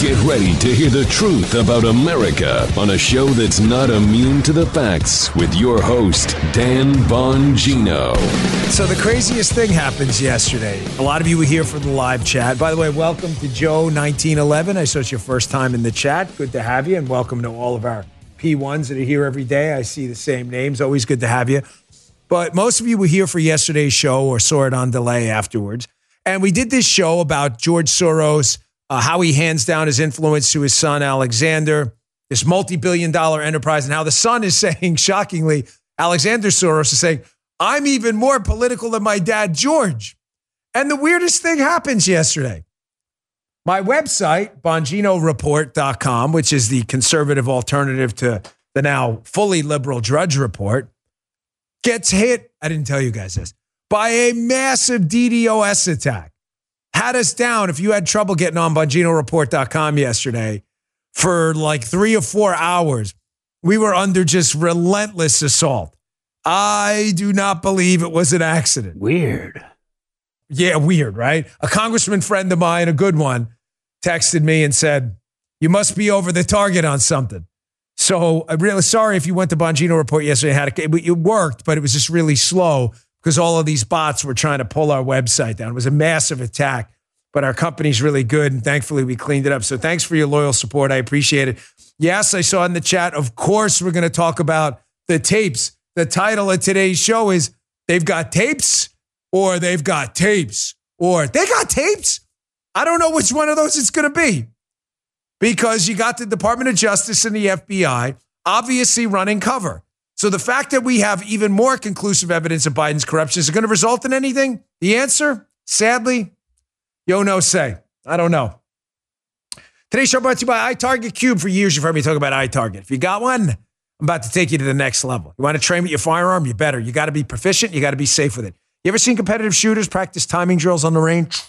Get ready to hear the truth about America on a show that's not immune to the facts with your host, Dan Bongino. So, the craziest thing happens yesterday. A lot of you were here for the live chat. By the way, welcome to Joe1911. I saw it's your first time in the chat. Good to have you, and welcome to all of our P1s that are here every day. I see the same names. Always good to have you. But most of you were here for yesterday's show or saw it on delay afterwards. And we did this show about George Soros, uh, how he hands down his influence to his son, Alexander, this multi billion dollar enterprise, and how the son is saying, shockingly, Alexander Soros is saying, I'm even more political than my dad, George. And the weirdest thing happens yesterday. My website, BonginoReport.com, which is the conservative alternative to the now fully liberal Drudge Report, gets hit. I didn't tell you guys this by a massive DDoS attack. Had us down if you had trouble getting on BonginoReport.com yesterday for like three or four hours. We were under just relentless assault. I do not believe it was an accident. Weird. Yeah, weird, right? A congressman friend of mine, a good one, texted me and said, You must be over the target on something. So I'm really sorry if you went to Bongino Report yesterday. Had a, it worked, but it was just really slow because all of these bots were trying to pull our website down. It was a massive attack, but our company's really good, and thankfully we cleaned it up. So thanks for your loyal support. I appreciate it. Yes, I saw in the chat. Of course, we're going to talk about the tapes. The title of today's show is "They've Got Tapes" or "They've Got Tapes" or "They Got Tapes." I don't know which one of those it's going to be because you got the Department of Justice and the FBI obviously running cover. So the fact that we have even more conclusive evidence of Biden's corruption is it going to result in anything? The answer, sadly, yo no say. I don't know. Today's show brought to you by iTarget Cube. For years, you've heard me talk about iTarget. If you got one, I'm about to take you to the next level. You want to train with your firearm? You better. You got to be proficient. You got to be safe with it. You ever seen competitive shooters practice timing drills on the range?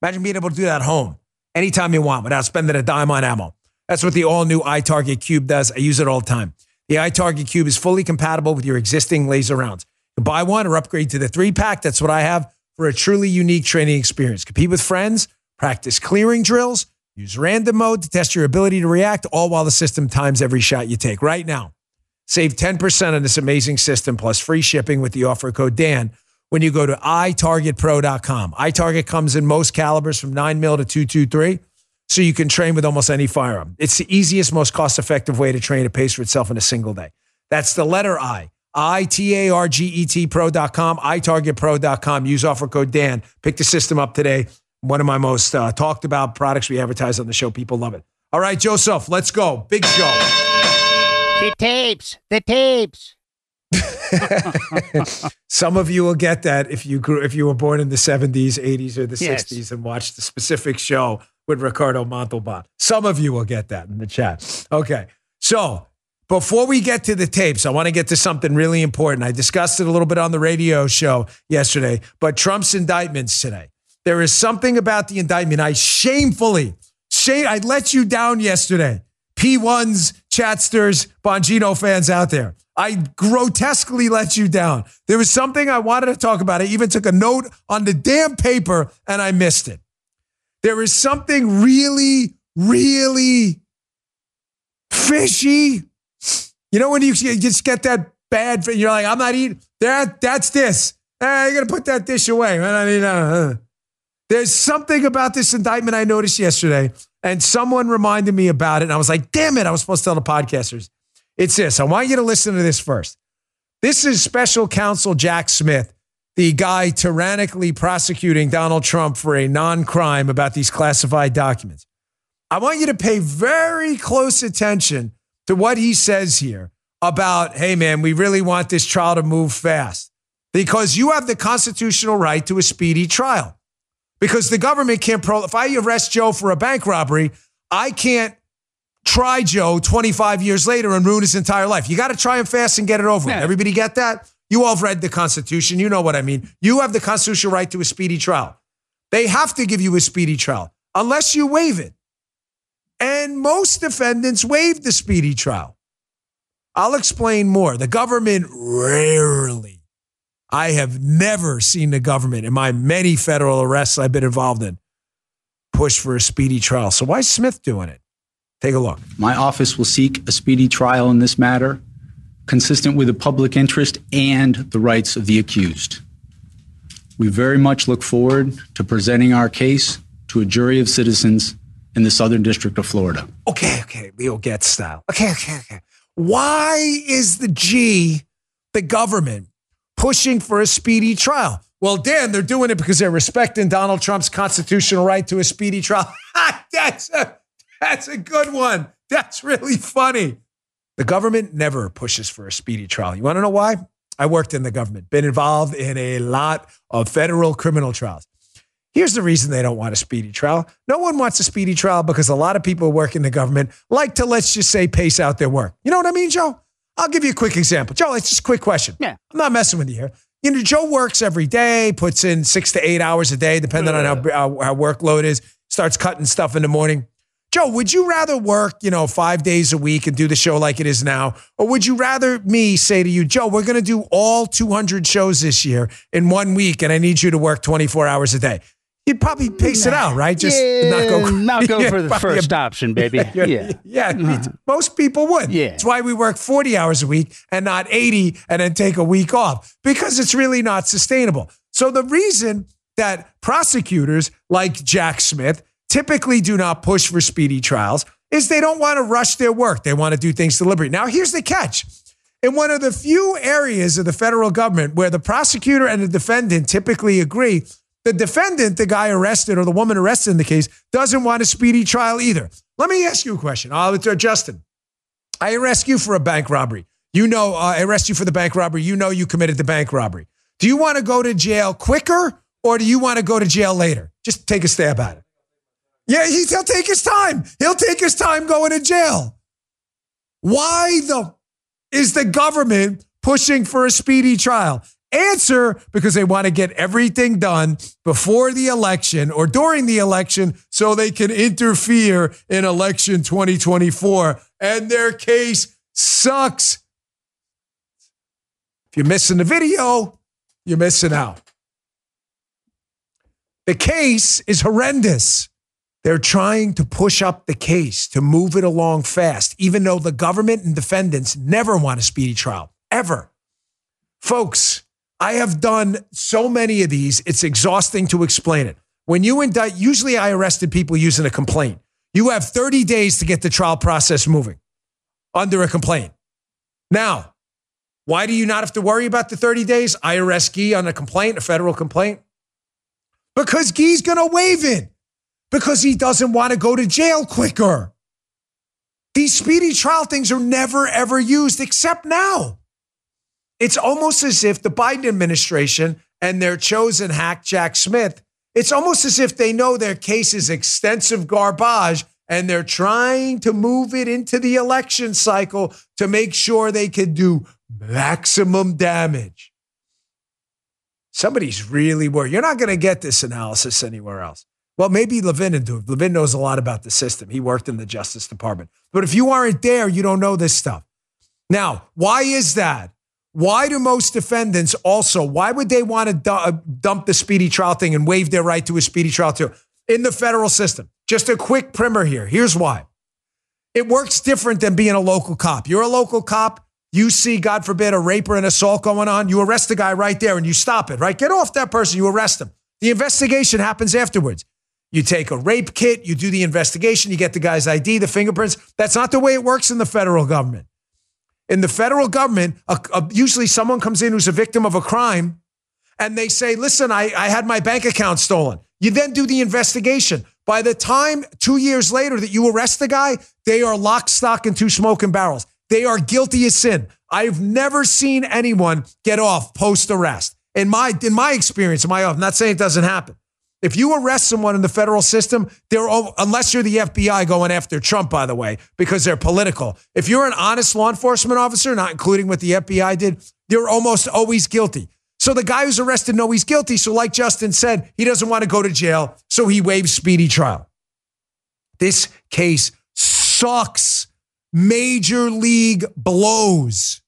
Imagine being able to do that at home anytime you want without spending a dime on ammo. That's what the all new iTarget Cube does. I use it all the time. The iTarget Cube is fully compatible with your existing laser rounds. You buy one or upgrade to the three pack. That's what I have for a truly unique training experience. Compete with friends, practice clearing drills, use random mode to test your ability to react, all while the system times every shot you take. Right now, save 10% on this amazing system plus free shipping with the offer code DAN when you go to itargetpro.com. iTarget comes in most calibers from 9 mil to 223 so you can train with almost any firearm. It's the easiest, most cost effective way to train. It pays for itself in a single day. That's the letter I. I T A R G E T pro dot com. I target pro.com, itargetpro.com. Use offer code Dan. Pick the system up today. One of my most uh, talked about products we advertise on the show. People love it. All right, Joseph, let's go. Big show. The tapes. The tapes. Some of you will get that if you grew if you were born in the 70s, 80s, or the Yes. 60s and watched the specific show with Ricardo Montalban. Some of you will get that in the chat. Okay. So before we get to the tapes, I want to get to something really important. I discussed it a little bit on the radio show yesterday, but Trump's indictments today. There is something about the indictment I shamefully, shame, I let you down yesterday. P1s, Chatsters, Bongino fans out there. I grotesquely let you down. There was something I wanted to talk about. I even took a note on the damn paper and I missed it. There is something really, really fishy. You know when you just get that bad, you're like, I'm not eating. That that's this. Eh, you gotta put that dish away. I mean, uh, uh. There's something about this indictment I noticed yesterday, and someone reminded me about it. And I was like, damn it, I was supposed to tell the podcasters. It's this. I want you to listen to this first. This is special counsel Jack Smith, the guy tyrannically prosecuting Donald Trump for a non crime about these classified documents. I want you to pay very close attention to what he says here about, hey, man, we really want this trial to move fast because you have the constitutional right to a speedy trial. Because the government can't pro. If I arrest Joe for a bank robbery, I can't try Joe 25 years later and ruin his entire life. You got to try him fast and get it over. Yeah. Everybody get that? You all have read the Constitution. You know what I mean. You have the constitutional right to a speedy trial. They have to give you a speedy trial unless you waive it. And most defendants waive the speedy trial. I'll explain more. The government rarely, I have never seen the government in my many federal arrests I've been involved in, push for a speedy trial. So why is Smith doing it? Take a look. My office will seek a speedy trial in this matter, consistent with the public interest and the rights of the accused. We very much look forward to presenting our case to a jury of citizens in the Southern District of Florida. Okay, okay, Leo Getz style. Okay, okay, okay. Why is the G, the government, pushing for a speedy trial? Well, Dan, they're doing it because they're respecting Donald Trump's constitutional right to a speedy trial. that's a that's a good one. That's really funny. The government never pushes for a speedy trial. You want to know why? I worked in the government, been involved in a lot of federal criminal trials. Here's the reason they don't want a speedy trial. No one wants a speedy trial because a lot of people who work in the government like to, let's just say, pace out their work. You know what I mean, Joe? I'll give you a quick example. Joe, it's just a quick question. Yeah. I'm not messing with you here. You know, Joe works every day, puts in six to eight hours a day, depending on how, mm. how, how workload is, starts cutting stuff in the morning. Joe, would you rather work, you know, five days a week and do the show like it is now? Or would you rather me say to you, Joe, we're going to do all 200 shows this year in one week and I need you to work 24 hours a day? You'd probably pace it out, right? Just yeah, not go, not go for the first a- option, baby. yeah, Yeah. yeah. too. Uh-huh. Most people would. Yeah. That's why we work 40 hours a week and not 80 and then take a week off because it's really not sustainable. So the reason that prosecutors like Jack Smith typically do not push for speedy trials is they don't want to rush their work. They want to do things deliberately. Now, here's the catch. In one of the few areas of the federal government where the prosecutor and the defendant typically agree, the defendant, the guy arrested or the woman arrested in the case, doesn't want a speedy trial either. Let me ask you a question. I'll uh, Justin. I arrest you for a bank robbery. You know, uh, I arrest you for the bank robbery. You know you committed the bank robbery. Do you want to go to jail quicker or do you want to go to jail later? Just take a stab at it. Yeah, he, he'll take his time. He'll take his time going to jail. Why the is the government pushing for a speedy trial? Answer because they want to get everything done before the election or during the election so they can interfere in election 2024. And their case sucks. If you're missing the video, you're missing out. The case is horrendous. They're trying to push up the case to move it along fast, even though the government and defendants never want a speedy trial, ever. Folks, I have done so many of these, it's exhausting to explain it. When you indict, usually I arrested people using a complaint. You have 30 days to get the trial process moving under a complaint. Now, why do you not have to worry about the 30 days? I arrest Gee on a complaint, a federal complaint. Because Gee's going to waive it because he doesn't want to go to jail quicker. These speedy trial things are never, ever used except now. It's almost as if the Biden administration and their chosen hack, Jack Smith, it's almost as if they know their case is extensive garbage and they're trying to move it into the election cycle to make sure they can do maximum damage. Somebody's really worried. You're not going to get this analysis anywhere else. Well, maybe Levin will do it. Levin knows a lot about the system. He worked in the Justice Department. But if you aren't there, you don't know this stuff. Now, why is that? Why do most defendants also, why would they want to du- uh, dump the speedy trial thing and waive their right to a speedy trial too? In the federal system. Just a quick primer here. Here's why. It works different than being a local cop. You're a local cop. You see, God forbid, a rape or an assault going on. You arrest the guy right there and you stop it, right? Get off that person. You arrest him. The investigation happens afterwards. You take a rape kit, you do the investigation, you get the guy's ID, the fingerprints. That's not the way it works in the federal government. In the federal government, a, a- usually someone comes in who's a victim of a crime and they say, listen, I, I had my bank account stolen. You then do the investigation. By the time two years later that you arrest the guy, they are lock, stock, and two smoking barrels. They are guilty as sin. I've never seen anyone get off post arrest. In my in my experience, in my I'm not saying it doesn't happen. If you arrest someone in the federal system, they're unless you're the FBI going after Trump, by the way, because they're political. If you're an honest law enforcement officer, not including what the FBI did, they're almost always guilty. So the guy who's arrested know he's guilty. So, like Justin said, he doesn't want to go to jail, so he waives speedy trial. This case sucks. Major league blows.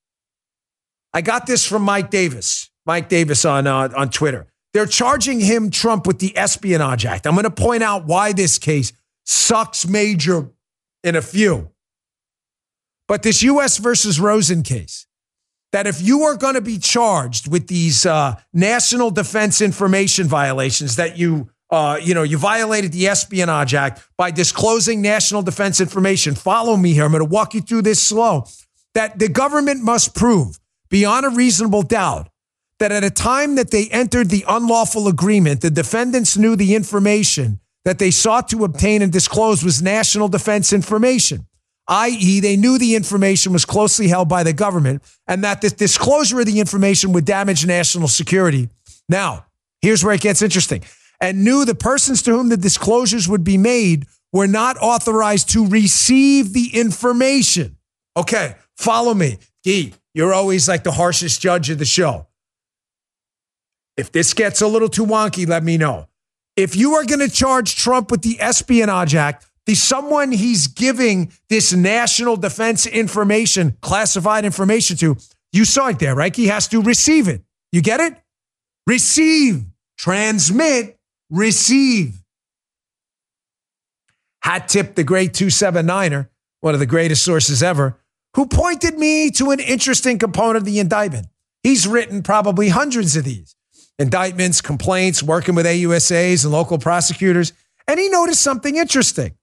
I got this from Mike Davis. Mike Davis on uh, on Twitter. They're charging him, Trump, with the Espionage Act. I'm going to point out why this case sucks major in a few. But this U.S. versus Rosen case, that if you are going to be charged with these uh, national defense information violations, that you uh, you know, you violated the Espionage Act by disclosing national defense information. Follow me here. I'm going to walk you through this slow. That the government must prove beyond a reasonable doubt that at a time that they entered the unlawful agreement, the defendants knew the information that they sought to obtain and disclose was national defense information i.e., they knew the information was closely held by the government and that the disclosure of the information would damage national security. Now, here's where it gets interesting. And knew the persons to whom the disclosures would be made were not authorized to receive the information. Okay, follow me. Gee, you're always like the harshest judge of the show. If this gets a little too wonky, let me know. If you are going to charge Trump with the Espionage Act, the someone he's giving this national defense information, classified information to, you saw it there, right? He has to receive it. You get it? Receive, transmit, receive. Hat tip the great 279er, one of the greatest sources ever, who pointed me to an interesting component of the indictment. He's written probably hundreds of these indictments, complaints, working with AUSAs and local prosecutors. And he noticed something interesting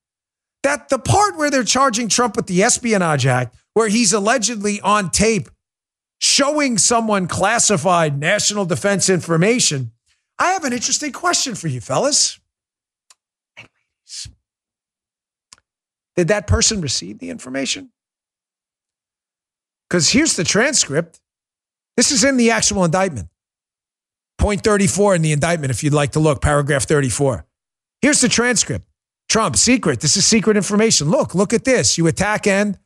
that the part where they're charging Trump with the Espionage Act, where he's allegedly on tape showing someone classified national defense information, I have an interesting question for you, fellas. Did that person receive the information? Because here's the transcript. This is in the actual indictment. Point 34 in the indictment, if you'd like to look, paragraph 34. Here's the transcript. Trump, secret. This is secret information. Look, look at this. You attack and,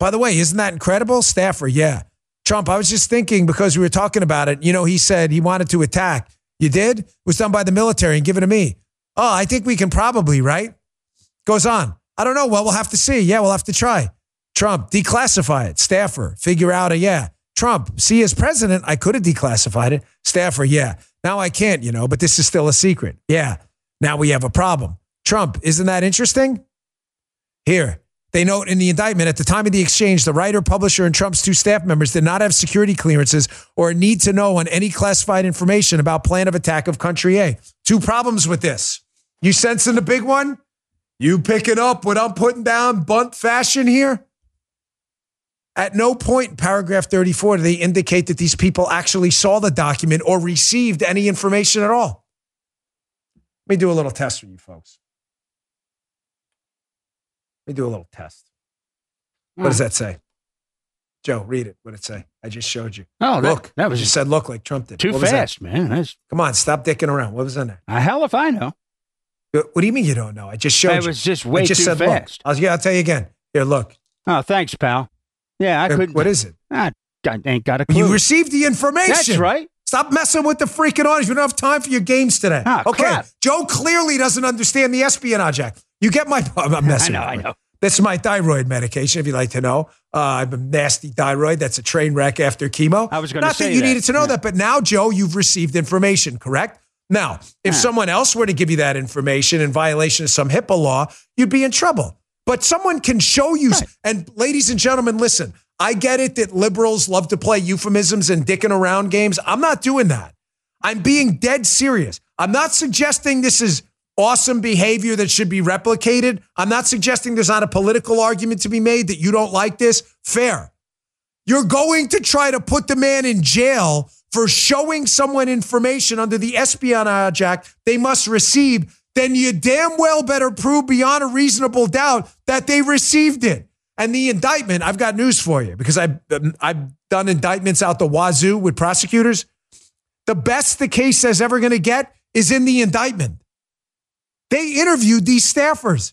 by the way, isn't that incredible? Staffer, yeah. Trump, I was just thinking because we were talking about it. You know, he said he wanted to attack. You did? It was done by the military and given to me. Oh, I think we can probably, right? Goes on. I don't know. Well, we'll have to see. Yeah, we'll have to try. Trump, declassify it. Staffer, figure out a yeah. Trump, see, as president, I could have declassified it. Staffer, yeah. Now I can't, you know, but this is still a secret. Yeah. Now we have a problem. Trump. Isn't that interesting? Here, they note in the indictment at the time of the exchange, the writer, publisher, and Trump's two staff members did not have security clearances or need to know on any classified information about plan of attack of country A. Two problems with this. You sensing the big one? You picking up what I'm putting down, bunt fashion here? At no point in paragraph 34 do they indicate that these people actually saw the document or received any information at all. Let me do a little test for you folks. Let me do a little test. What does that say? Joe, read it. What did it say? I just showed you. Oh, that- look. that was you just said look like Trump did. Too What was that? fast, man. That's, Come on, stop dicking around. What was in there? uh, hell if I know. What do you mean you don't know? I just showed It you. was just I way just too said fast. look. I'll, yeah, I'll tell you again. Here, look. Oh, thanks, pal. Yeah, I Here, could. what is it? I got, ain't got a clue. You received the information. That's right. Stop messing with the freaking audience. We don't have time for your games today. Ah, okay. crap. Joe clearly doesn't understand the Espionage Act. You get my. I'm messing. I know, with I know. That's my thyroid medication, if you'd like to know. Uh, I'm a nasty thyroid. That's a train wreck after chemo. I was gonna Not say that you that. needed to know Yeah. that, but now, Joe, you've received information, correct? Now, if Yeah. someone else were to give you that information in violation of some HIPAA law, you'd be in trouble. But someone can show you. Right. And ladies and gentlemen, listen, I get it that liberals love to play euphemisms and dicking around games. I'm not doing that. I'm being dead serious. I'm not suggesting this is awesome behavior that should be replicated. I'm not suggesting there's not a political argument to be made that you don't like this. Fair. You're going to try to put the man in jail for showing someone information under the Espionage Act they must receive, then you damn well better prove beyond a reasonable doubt that they received it. And the indictment, I've got news for you because I've, um, I've done indictments out the wazoo with prosecutors. The best the case is ever going to get is in the indictment. They interviewed these staffers.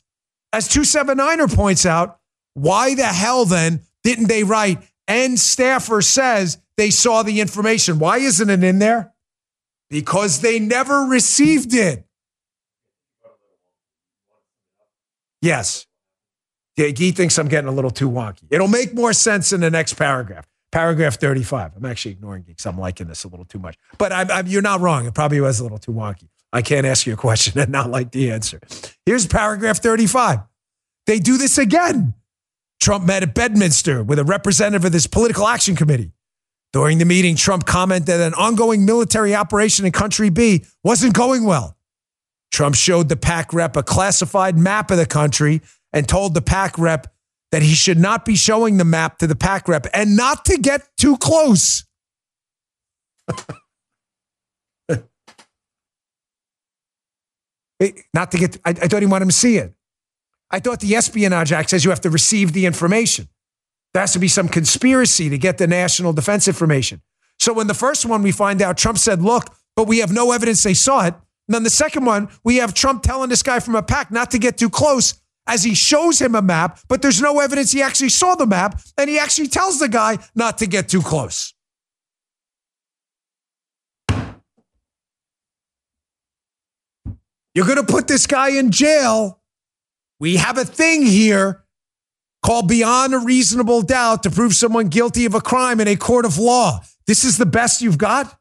As 279er points out, why the hell then didn't they write, and staffer says they saw the information? Why isn't it in there? Because they never received it. Yes. He thinks I'm getting a little too wonky. It'll make more sense in the next paragraph. Paragraph 35. I'm actually ignoring geeks. I'm liking this a little too much. But I'm, I'm, you're not wrong. It probably was a little too wonky. I can't ask you a question and not like the answer. Here's paragraph 35. They do this again. Trump met at Bedminster with a representative of this political action committee. During the meeting, Trump commented that an ongoing military operation in Country B wasn't going well. Trump showed the PAC rep a classified map of the country and told the PAC rep that he should not be showing the map to the PAC rep and not to get too close. not to get, I, I don't even want him to see it. I thought the Espionage Act says you have to receive the information. There has to be some conspiracy to get the national defense information. So when the first one we find out, Trump said, look, but we have no evidence they saw it. And then the second one, we have Trump telling this guy from a pack not to get too close as he shows him a map, but there's no evidence he actually saw the map. And he actually tells the guy not to get too close. You're going to put this guy in jail. We have a thing here called beyond a reasonable doubt to prove someone guilty of a crime in a court of law. This is the best you've got?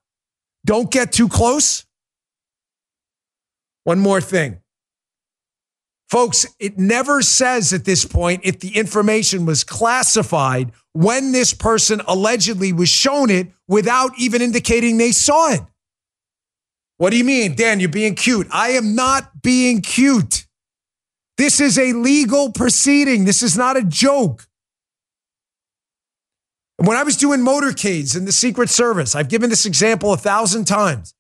Don't get too close. One more thing. Folks, it never says at this point if the information was classified when this person allegedly was shown it without even indicating they saw it. What do you mean, Dan? You're being cute. I am not being cute. This is a legal proceeding. This is not a joke. When I was doing motorcades in the Secret Service, I've given this example a thousand times.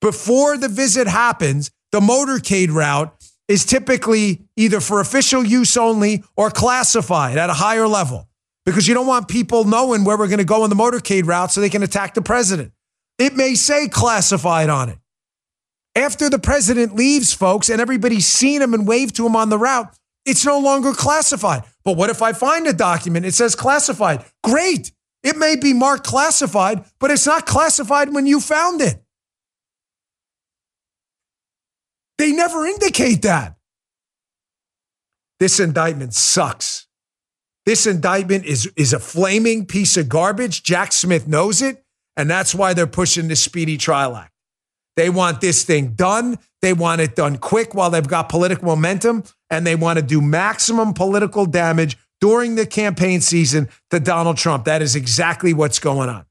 Before the visit happens, the motorcade route is typically either for official use only or classified at a higher level because you don't want people knowing where we're going to go on the motorcade route so they can attack the president. It may say classified on it. After the president leaves, folks, and everybody's seen him and waved to him on the route, it's no longer classified. But what if I find a document? It says classified. Great. It may be marked classified, but it's not classified when you found it. They never indicate that. This indictment sucks. This indictment is, is a flaming piece of garbage. Jack Smith knows it, and that's why they're pushing the Speedy Trial Act. They want this thing done. They want it done quick while they've got political momentum, and they want to do maximum political damage during the campaign season to Donald Trump. That is exactly what's going on.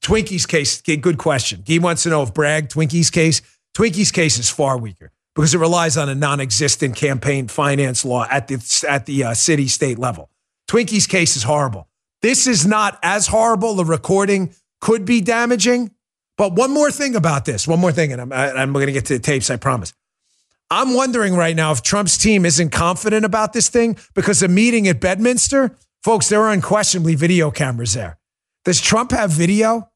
Twinkie's case, good question. He wants to know if Bragg, Twinkie's case, Twinkie's case is far weaker because it relies on a non-existent campaign finance law at the at the uh, city state level. Twinkie's case is horrible. This is not as horrible. The recording could be damaging. But one more thing about this, one more thing, and I'm, I'm going to get to the tapes, I promise. I'm wondering right now if Trump's team isn't confident about this thing because a meeting at Bedminster, folks, there are unquestionably video cameras there. Does Trump have video?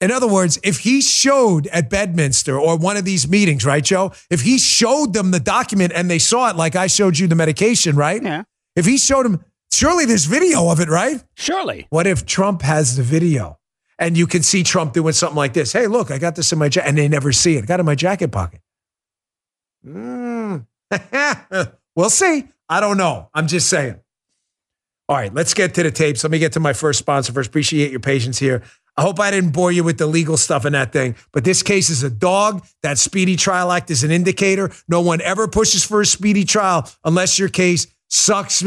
In other words, if he showed at Bedminster or one of these meetings, right, Joe? If he showed them the document and they saw it, like I showed you the medication, right? Yeah. If he showed them, surely there's video of it, right? Surely. What if Trump has the video? and you can see Trump doing something like this. Hey, look, I got this in my jacket, and they never see it. I got it in my jacket pocket. Mm. we'll see. I don't know. I'm just saying. All right, let's get to the tapes. Let me get to my first sponsor first. Appreciate your patience here. I hope I didn't bore you with the legal stuff in that thing, but this case is a dog. That Speedy Trial Act is an indicator. No one ever pushes for a speedy trial unless your case sucks.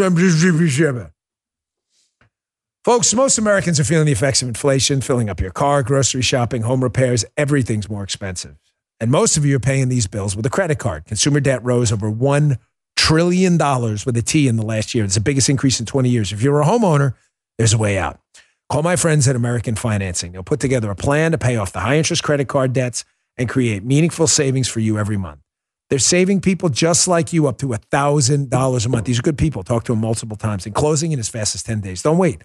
Folks, most Americans are feeling the effects of inflation, filling up your car, grocery shopping, home repairs. Everything's more expensive. And most of you are paying these bills with a credit card. Consumer debt rose over $1 trillion dollars with a T in the last year. It's the biggest increase in 20 years. If you're a homeowner, there's a way out. Call my friends at American Financing. They'll put together a plan to pay off the high interest credit card debts and create meaningful savings for you every month. They're saving people just like you up to $1,000 a month. These are good people. Talk to them multiple times and closing in as fast as 10 days. Don't wait.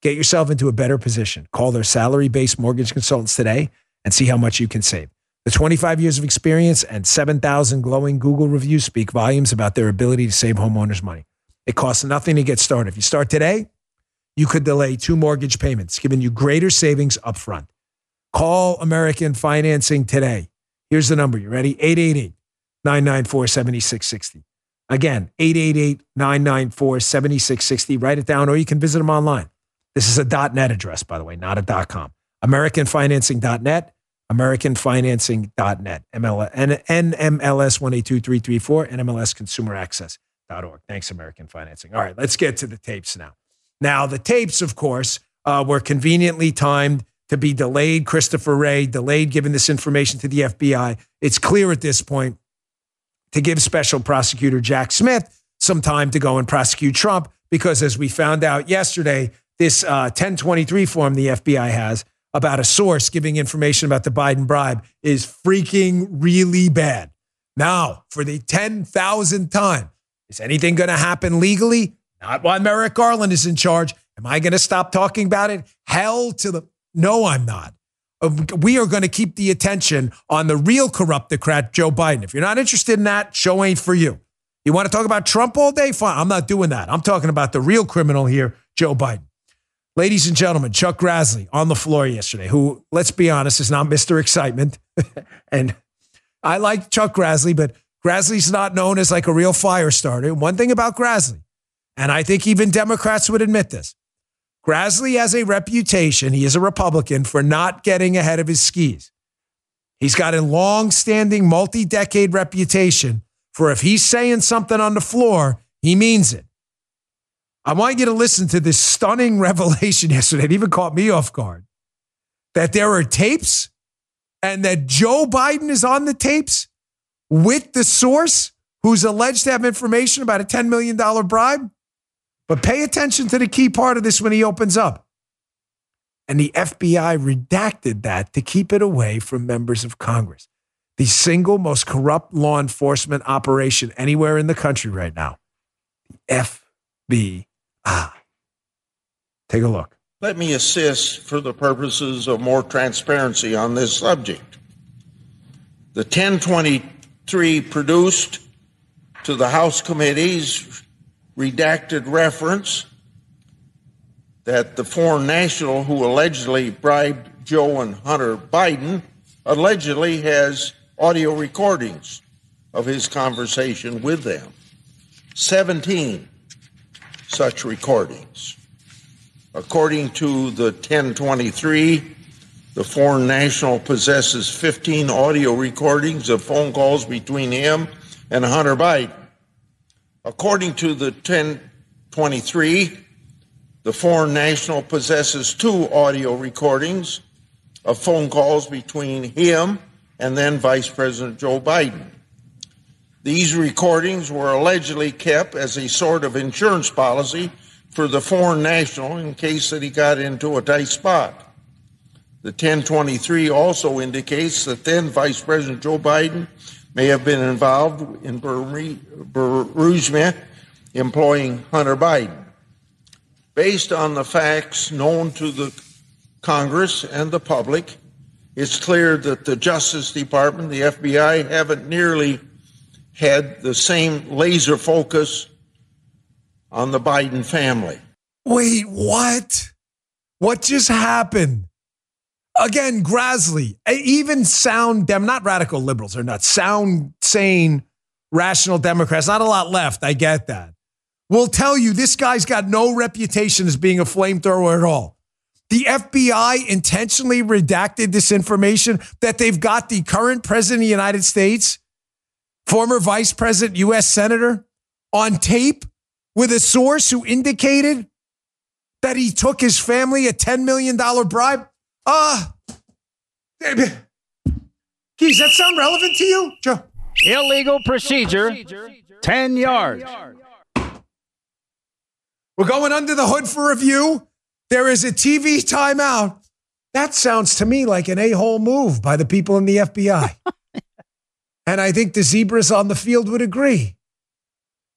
Get yourself into a better position. Call their salary based mortgage consultants today and see how much you can save. The 25 years of experience and 7,000 glowing Google reviews speak volumes about their ability to save homeowners money. It costs nothing to get started. If you start today, you could delay two mortgage payments, giving you greater savings upfront. Call American Financing today. Here's the number. You ready? 888 994 7660. Again, 888 994 7660. Write it down, or you can visit them online. This is a .net address, by the way, not a .com. AmericanFinancing.net, AmericanFinancing.net, ML, NMLS 182334, and MLSConsumerAccess.org. Thanks, American Financing. All right, let's get to the tapes now. Now, the tapes, of course, uh, were conveniently timed to be delayed. Christopher Wray delayed giving this information to the FBI. It's clear at this point to give special prosecutor Jack Smith some time to go and prosecute Trump because, as we found out yesterday, this uh, 1023 form the FBI has about a source giving information about the Biden bribe is freaking really bad. Now, for the 10,000th time, is anything going to happen legally? Not while Merrick Garland is in charge. Am I going to stop talking about it? Hell to the no, I'm not. Uh, We are going to keep the attention on the real corruptocrat, Joe Biden. If you're not interested in that, show ain't for you. You want to talk about Trump all day? Fine. I'm not doing that. I'm talking about the real criminal here, Joe Biden. Ladies and gentlemen, Chuck Grassley on the floor yesterday, who, let's be honest, is not Mr. Excitement. and I like Chuck Grassley, but Grassley's not known as like a real fire starter. One thing about Grassley, and I think even Democrats would admit this Grassley has a reputation, he is a Republican, for not getting ahead of his skis. He's got a long standing, multi decade reputation for if he's saying something on the floor, he means it. I want you to listen to this stunning revelation yesterday. It even caught me off guard that there are tapes and that Joe Biden is on the tapes with the source who's alleged to have information about a $10 million bribe. But pay attention to the key part of this when he opens up. And the FBI redacted that to keep it away from members of Congress. The single most corrupt law enforcement operation anywhere in the country right now. FBI. Take a look. Let me assist for the purposes of more transparency on this subject. The 1023 produced to the House committees redacted reference that the foreign national who allegedly bribed Joe and Hunter Biden allegedly has audio recordings of his conversation with them. 17 such recordings. According to the 1023, the foreign national possesses 15 audio recordings of phone calls between him and Hunter Biden. According to the 1023, the foreign national possesses two audio recordings of phone calls between him and then Vice President Joe Biden. These recordings were allegedly kept as a sort of insurance policy for the foreign national in case that he got into a tight spot. The 1023 also indicates that then Vice President Joe Biden may have been involved in Burisma employing Hunter Biden. Based on the facts known to the Congress and the public, it's clear that the Justice Department, the FBI, haven't nearly had the same laser focus on the Biden family. Wait, what? What just happened? Again, Grassley, eh, even sound them, not radical liberals are not sound, sane, rational Democrats, not a lot left. I get that. Will tell you this guy's got no reputation as being a flamethrower at all. The FBI intentionally redacted this information that they've got the current president of the United States, former vice president, U.S. senator, on tape with a source who indicated that he took his family a $10 million bribe. Ah, uh, geez, that sound relevant to you, Joe? Illegal procedure, 10 yards. We're going under the hood for review. There is a TV timeout. That sounds to me like an a hole move by the people in the FBI. and I think the zebras on the field would agree.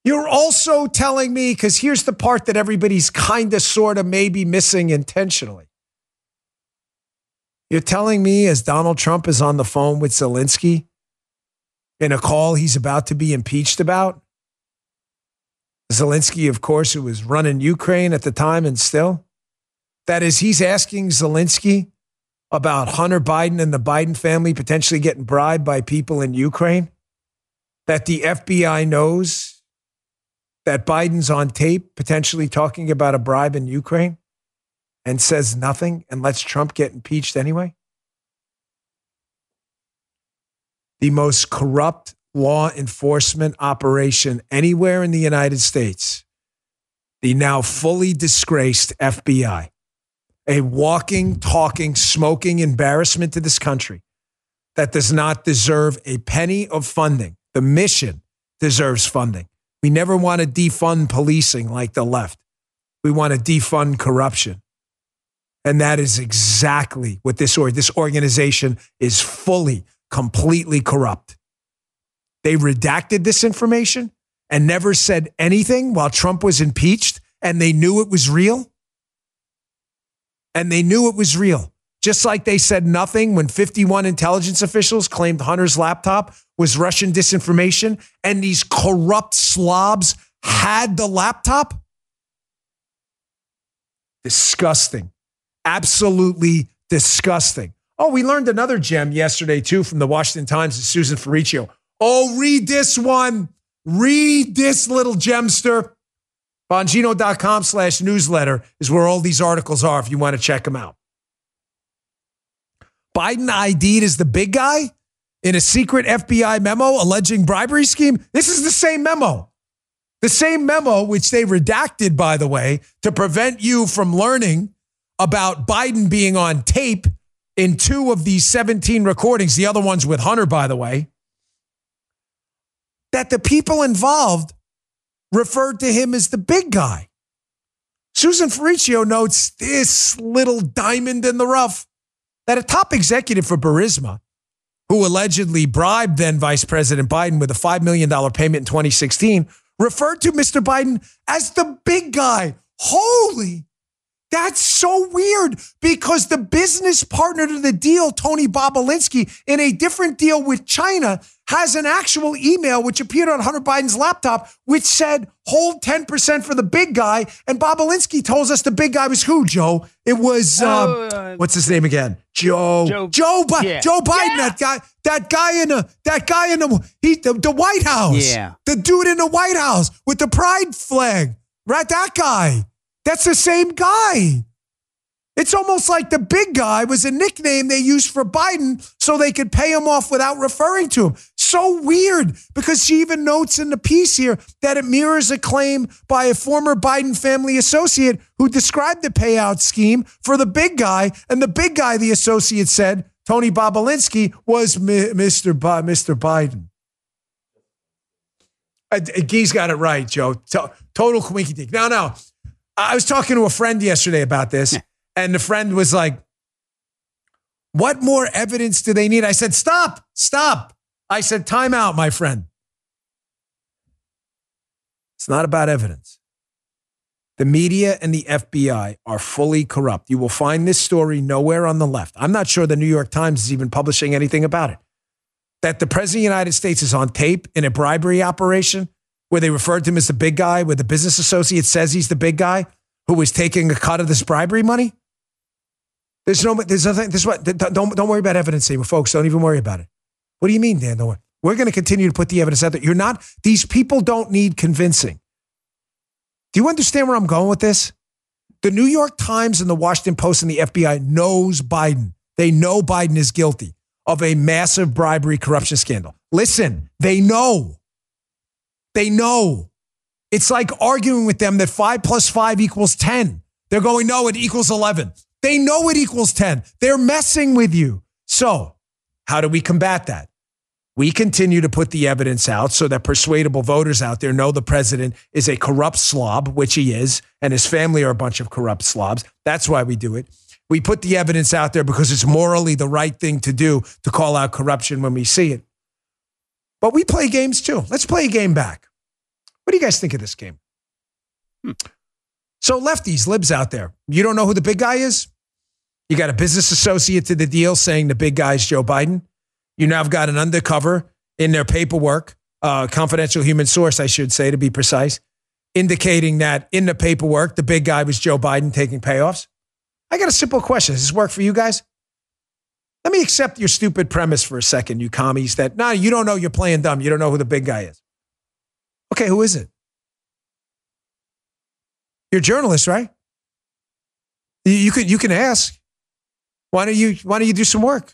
You're also telling me, because here's the part that everybody's kind of, sort of, maybe missing intentionally. You're telling me as Donald Trump is on the phone with Zelensky in a call he's about to be impeached about, Zelensky, of course, who was running Ukraine at the time and still, that is, he's asking Zelensky about Hunter Biden and the Biden family potentially getting bribed by people in Ukraine, that the FBI knows that Biden's on tape potentially talking about a bribe in Ukraine and says nothing and lets Trump get impeached anyway? The most corrupt law enforcement operation anywhere in the United States, the now fully disgraced FBI, a walking, talking, smoking embarrassment to this country that does not deserve a penny of funding. The mission deserves funding. We never want to defund policing like the left. We want to defund corruption. And that is exactly what this or this organization is fully, completely corrupt. They redacted this information and never said anything while Trump was impeached, and they knew it was real. And they knew it was real. Just like they said nothing when 51 intelligence officials claimed Hunter's laptop was Russian disinformation and these corrupt slobs had the laptop. Disgusting. Absolutely disgusting. Oh, we learned another gem yesterday, too, from the Washington Times' and Susan Ferrechio. Oh, read this one. Read this little gemster. Bongino.com slash newsletter is where all these articles are if you want to check them out. Biden ID'd as the big guy in a secret FBI memo alleging bribery scheme. This is the same memo. The same memo, which they redacted, by the way, to prevent you from learning about Biden being on tape in two of these 17 recordings, the other ones with Hunter, by the way, that the people involved referred to him as the big guy. Susan Ferrechio notes this little diamond in the rough that a top executive for Burisma, who allegedly bribed then Vice President Biden with a $5 million payment in 2016, referred to Mr. Biden as the big guy. Holy that's so weird because the business partner to the deal, Tony Bobulinski, in a different deal with China, has an actual email which appeared on Hunter Biden's laptop, which said, hold 10% for the big guy. And Bobulinski told us the big guy was who, Joe? It was, um, oh, uh, what's his name again? Joe. Joe, Joe, Bi- yeah. Joe Biden, yeah. that guy, that guy in the, that guy in the, he, the, the White House. Yeah. The dude in the White House with the pride flag. Right? That guy. That's the same guy. It's almost like the big guy was a nickname they used for Biden so they could pay him off without referring to him. So weird because she even notes in the piece here that it mirrors a claim by a former Biden family associate who described the payout scheme for the big guy. And the big guy, the associate said, Tony Bobulinski, was Mr. Bi- Mr. Biden. Uh, Guy's got it right, Joe. Total quinky dink. Now, now, I was talking to a friend yesterday about this, and the friend was like, What more evidence do they need? I said, Stop, stop. I said, Time out, my friend. It's not about evidence. The media and the FBI are fully corrupt. You will find this story nowhere on the left. I'm not sure the New York Times is even publishing anything about it. That the President of the United States is on tape in a bribery operation where they referred to him as the big guy, where the business associate says he's the big guy who was taking a cut of this bribery money? There's no, there's nothing, this what, don't, don't worry about evidence here, folks. Don't even worry about it. What do you mean, Dan? We're going to continue to put the evidence out there. You're not, these people don't need convincing. Do you understand where I'm going with this? The New York Times and the Washington Post and the FBI knows Biden. They know Biden is guilty of a massive bribery corruption scandal. Listen, they know. They know. It's like arguing with them that five plus five equals 10. They're going, no, it equals 11. They know it equals 10. They're messing with you. So, how do we combat that? We continue to put the evidence out so that persuadable voters out there know the president is a corrupt slob, which he is, and his family are a bunch of corrupt slobs. That's why we do it. We put the evidence out there because it's morally the right thing to do to call out corruption when we see it. But we play games too. Let's play a game back. What do you guys think of this game? Hmm. So, lefties, libs out there, you don't know who the big guy is? You got a business associate to the deal saying the big guy is Joe Biden. You now have got an undercover in their paperwork, uh, confidential human source, I should say, to be precise, indicating that in the paperwork, the big guy was Joe Biden taking payoffs. I got a simple question. Does this work for you guys? Let me accept your stupid premise for a second, you commies, that, nah, you don't know you're playing dumb. You don't know who the big guy is. Okay, who is it? You're a journalist, right? You, you can you can ask. Why don't you Why don't you do some work?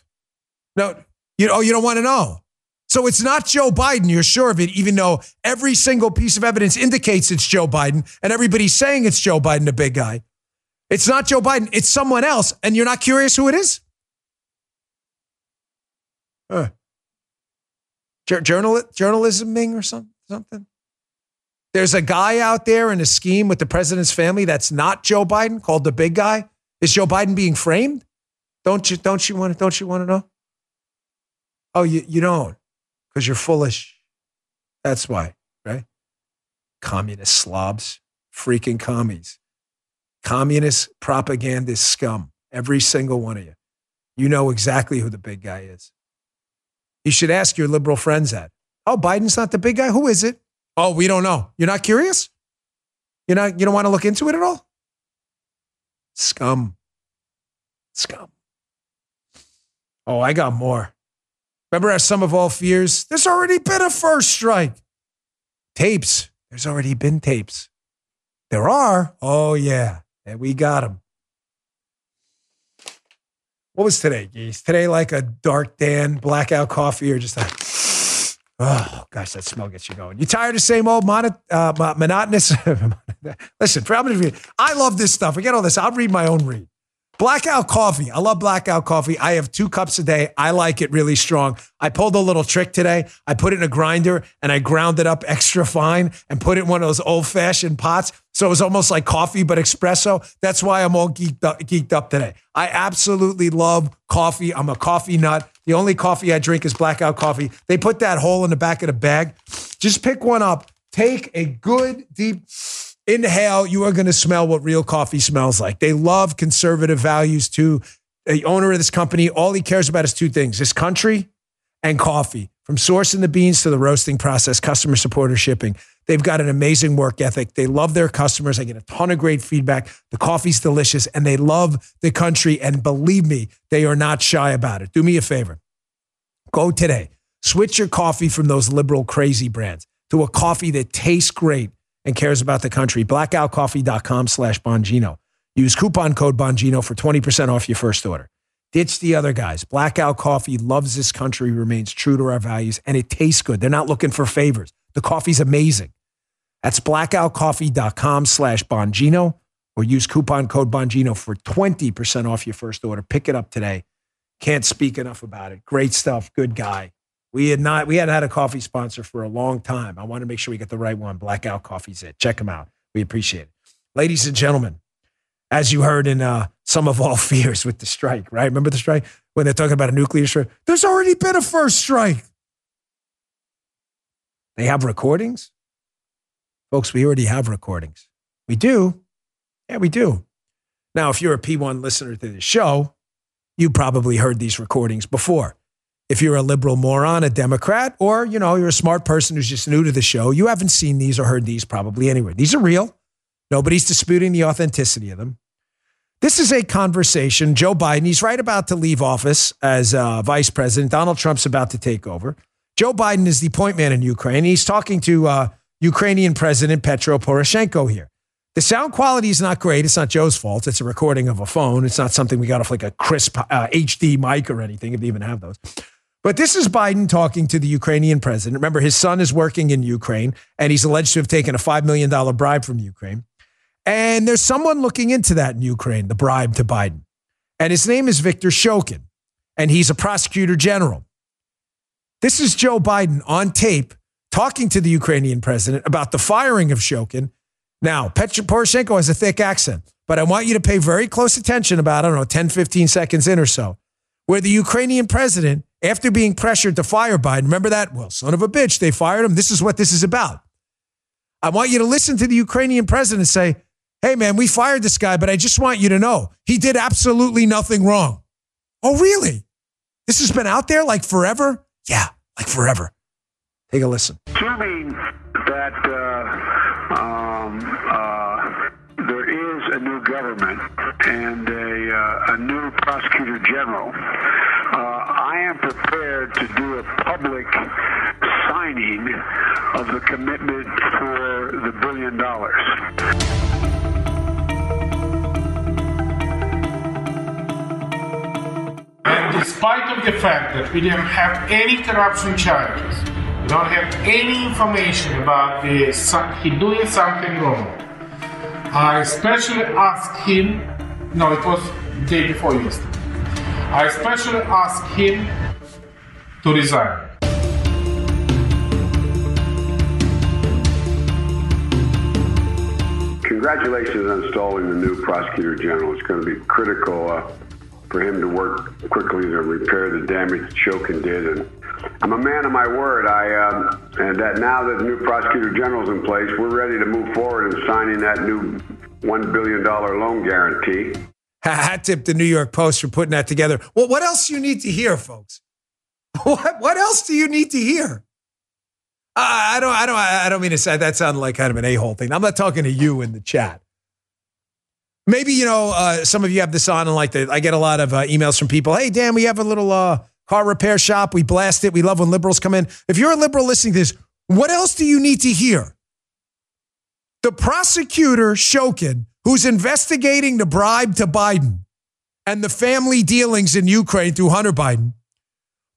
No, you oh you don't want to know. So it's not Joe Biden. You're sure of it, even though every single piece of evidence indicates it's Joe Biden, and everybody's saying it's Joe Biden, the big guy. It's not Joe Biden. It's someone else, and you're not curious who it is. Huh. Journal, journalisming or some, something. There's a guy out there in a scheme with the president's family that's not Joe Biden, called the big guy. Is Joe Biden being framed? Don't you don't you want don't you want to know? Oh, you, you don't, because you're foolish. That's why, right? Communist slobs, freaking commies, communist propagandist scum. Every single one of you. You know exactly who the big guy is. You should ask your liberal friends that. Oh, Biden's not the big guy. Who is it? Oh, we don't know. You're not curious? You're not, you don't want to look into it at all? Scum. Scum. Oh, I got more. Remember our sum of all fears? There's already been a first strike. Tapes. There's already been tapes. There are. Oh, yeah. And we got them. What was today, Geese? Today, like a dark Dan blackout coffee or just a Oh gosh, that smell gets you going. You tired of same old mono, uh, monotonous? Listen, for how many of you? I love this stuff. I get all this. I'll read my own read. Blackout coffee. I love blackout coffee. I have two cups a day. I like it really strong. I pulled a little trick today. I put it in a grinder and I ground it up extra fine and put it in one of those old fashioned pots. So it was almost like coffee, but espresso. That's why I'm all geeked up, geeked up today. I absolutely love coffee. I'm a coffee nut. The only coffee I drink is blackout coffee. They put that hole in the back of the bag. Just pick one up. Take a good deep inhale, you are going to smell what real coffee smells like. They love conservative values too. The owner of this company, all he cares about is two things his country and coffee. From sourcing the beans to the roasting process, customer support or shipping. They've got an amazing work ethic. They love their customers. I get a ton of great feedback. The coffee's delicious and they love the country. And believe me, they are not shy about it. Do me a favor. Go today. Switch your coffee from those liberal crazy brands to a coffee that tastes great and cares about the country. Blackoutcoffee.com slash Bongino. Use coupon code Bongino for 20% off your first order. Ditch the other guys. Blackout Coffee loves this country, remains true to our values, and it tastes good. They're not looking for favors. The coffee's amazing. That's blackoutcoffee.com slash Bongino or use coupon code Bongino for 20% off your first order. Pick it up today. Can't speak enough about it. Great stuff. Good guy. We had not, we had had a coffee sponsor for a long time. I want to make sure we get the right one. Blackout Coffee's it. Check them out. We appreciate it. Ladies and gentlemen, as you heard in uh, Sum of All Fears with the strike, right? Remember the strike? When they're talking about a nuclear strike? There's already been a first strike. They have recordings? Folks, we already have recordings. We do. Yeah, we do. Now, if you're a P1 listener to the show, you probably heard these recordings before. If you're a liberal moron, a Democrat, or you know, you're a smart person who's just new to the show, you haven't seen these or heard these probably anywhere. These are real. Nobody's disputing the authenticity of them. This is a conversation. Joe Biden, he's right about to leave office as uh, vice president. Donald Trump's about to take over. Joe Biden is the point man in Ukraine. He's talking to uh, Ukrainian President Petro Poroshenko here. The sound quality is not great. It's not Joe's fault. It's a recording of a phone. It's not something we got off like a crisp uh, HD mic or anything, if they even have those. But this is Biden talking to the Ukrainian president. Remember, his son is working in Ukraine, and he's alleged to have taken a $5 million bribe from Ukraine. And there's someone looking into that in Ukraine, the bribe to Biden. And his name is Viktor Shokin, and he's a prosecutor general. This is Joe Biden on tape talking to the Ukrainian president about the firing of Shokin. Now, Petro Poroshenko has a thick accent, but I want you to pay very close attention about, I don't know, 10, 15 seconds in or so, where the Ukrainian president after being pressured to fire Biden, remember that? Well, son of a bitch, they fired him. This is what this is about. I want you to listen to the Ukrainian president say, hey, man, we fired this guy, but I just want you to know he did absolutely nothing wrong. Oh, really? This has been out there like forever? Yeah, like forever. Take a listen. Assuming that uh, um, uh, there is a new government and a, uh, a new prosecutor general, am prepared to do a public signing of the commitment for the billion dollars. And despite of the fact that we didn't have any corruption charges, we don't have any information about the, he doing something wrong. I especially asked him, no, it was the day before yesterday. I especially ask him to resign. Congratulations on installing the new prosecutor general. It's going to be critical uh, for him to work quickly to repair the damage Shokin did. And I'm a man of my word. I um, and that now that the new prosecutor general's in place, we're ready to move forward in signing that new one billion dollar loan guarantee. Hat tip the New York Post for putting that together. Well, what else do you need to hear, folks? What what else do you need to hear? I, I don't I don't I don't mean to say that sounded like kind of an a hole thing. I'm not talking to you in the chat. Maybe you know uh, some of you have this on and like the, I get a lot of uh, emails from people. Hey Dan, we have a little uh, car repair shop. We blast it. We love when liberals come in. If you're a liberal listening to this, what else do you need to hear? The prosecutor Shokin, who's investigating the bribe to Biden and the family dealings in Ukraine through Hunter Biden,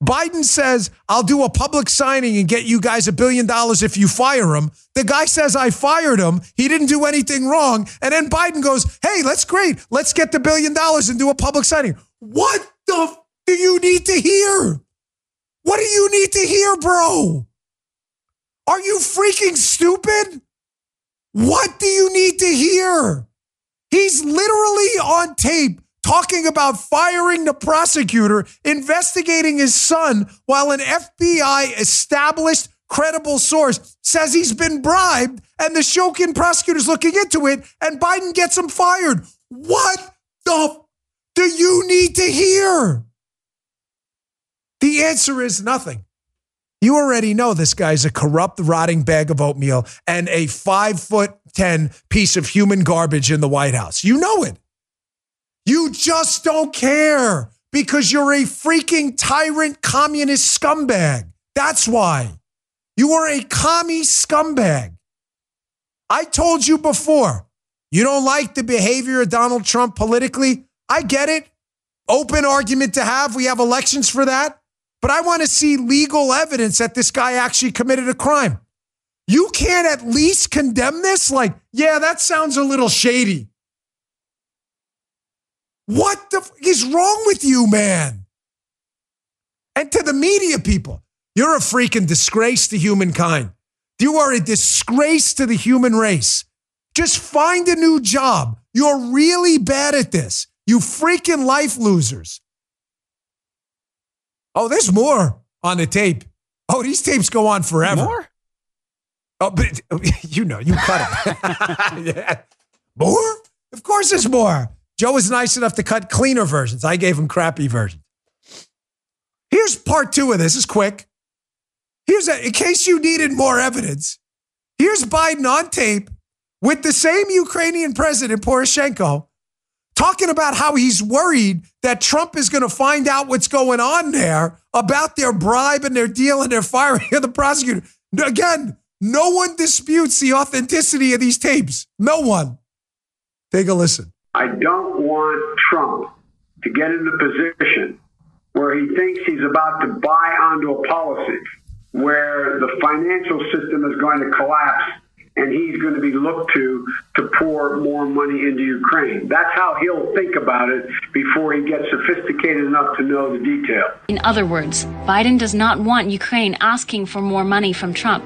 Biden says, I'll do a public signing and get you guys a billion dollars if you fire him. The guy says, I fired him. He didn't do anything wrong. And then Biden goes, Hey, that's great. Let's get the billion dollars and do a public signing. What the f- do you need to hear? What do you need to hear, bro? Are you freaking stupid? What do you need to hear? He's literally on tape talking about firing the prosecutor investigating his son while an FBI established credible source says he's been bribed and the Shokin prosecutor's looking into it and Biden gets him fired. What the f- do you need to hear? The answer is nothing. You already know this guy's a corrupt, rotting bag of oatmeal and a five foot 10 piece of human garbage in the White House. You know it. You just don't care because you're a freaking tyrant communist scumbag. That's why. You are a commie scumbag. I told you before, you don't like the behavior of Donald Trump politically. I get it. Open argument to have. We have elections for that. But I want to see legal evidence that this guy actually committed a crime. You can't at least condemn this? Like, yeah, that sounds a little shady. What the f- is wrong with you, man? And to the media people, you're a freaking disgrace to humankind. You are a disgrace to the human race. Just find a new job. You're really bad at this. You freaking life losers. Oh, there's more on the tape. Oh, these tapes go on forever. More? Oh, but oh, you know, you cut it. yeah. More? Of course, there's more. Joe was nice enough to cut cleaner versions. I gave him crappy versions. Here's part two of this. It's quick. Here's a, in case you needed more evidence. Here's Biden on tape with the same Ukrainian president, Poroshenko, talking about how he's worried that Trump is going to find out what's going on there about their bribe and their deal and their firing of the prosecutor. Again, no one disputes the authenticity of these tapes. No one. Take a listen. I don't want Trump to get in the position where he thinks he's about to buy onto a policy where the financial system is going to collapse and he's going to be looked to to pour more money into Ukraine. That's how he'll think about it before he gets sophisticated enough to know the detail. In other words, Biden does not want Ukraine asking for more money from Trump.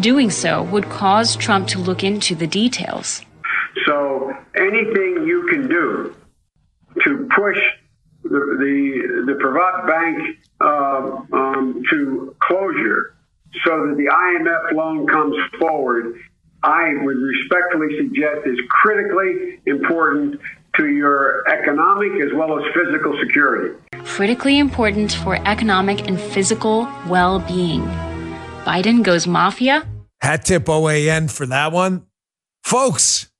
Doing so would cause Trump to look into the details. So anything you can do to push the the, the Privat Bank uh, um, to closure so that the IMF loan comes forward, I would respectfully suggest is critically important to your economic as well as physical security. Critically important for economic and physical well being. Biden goes mafia. Hat tip OAN for that one. Folks,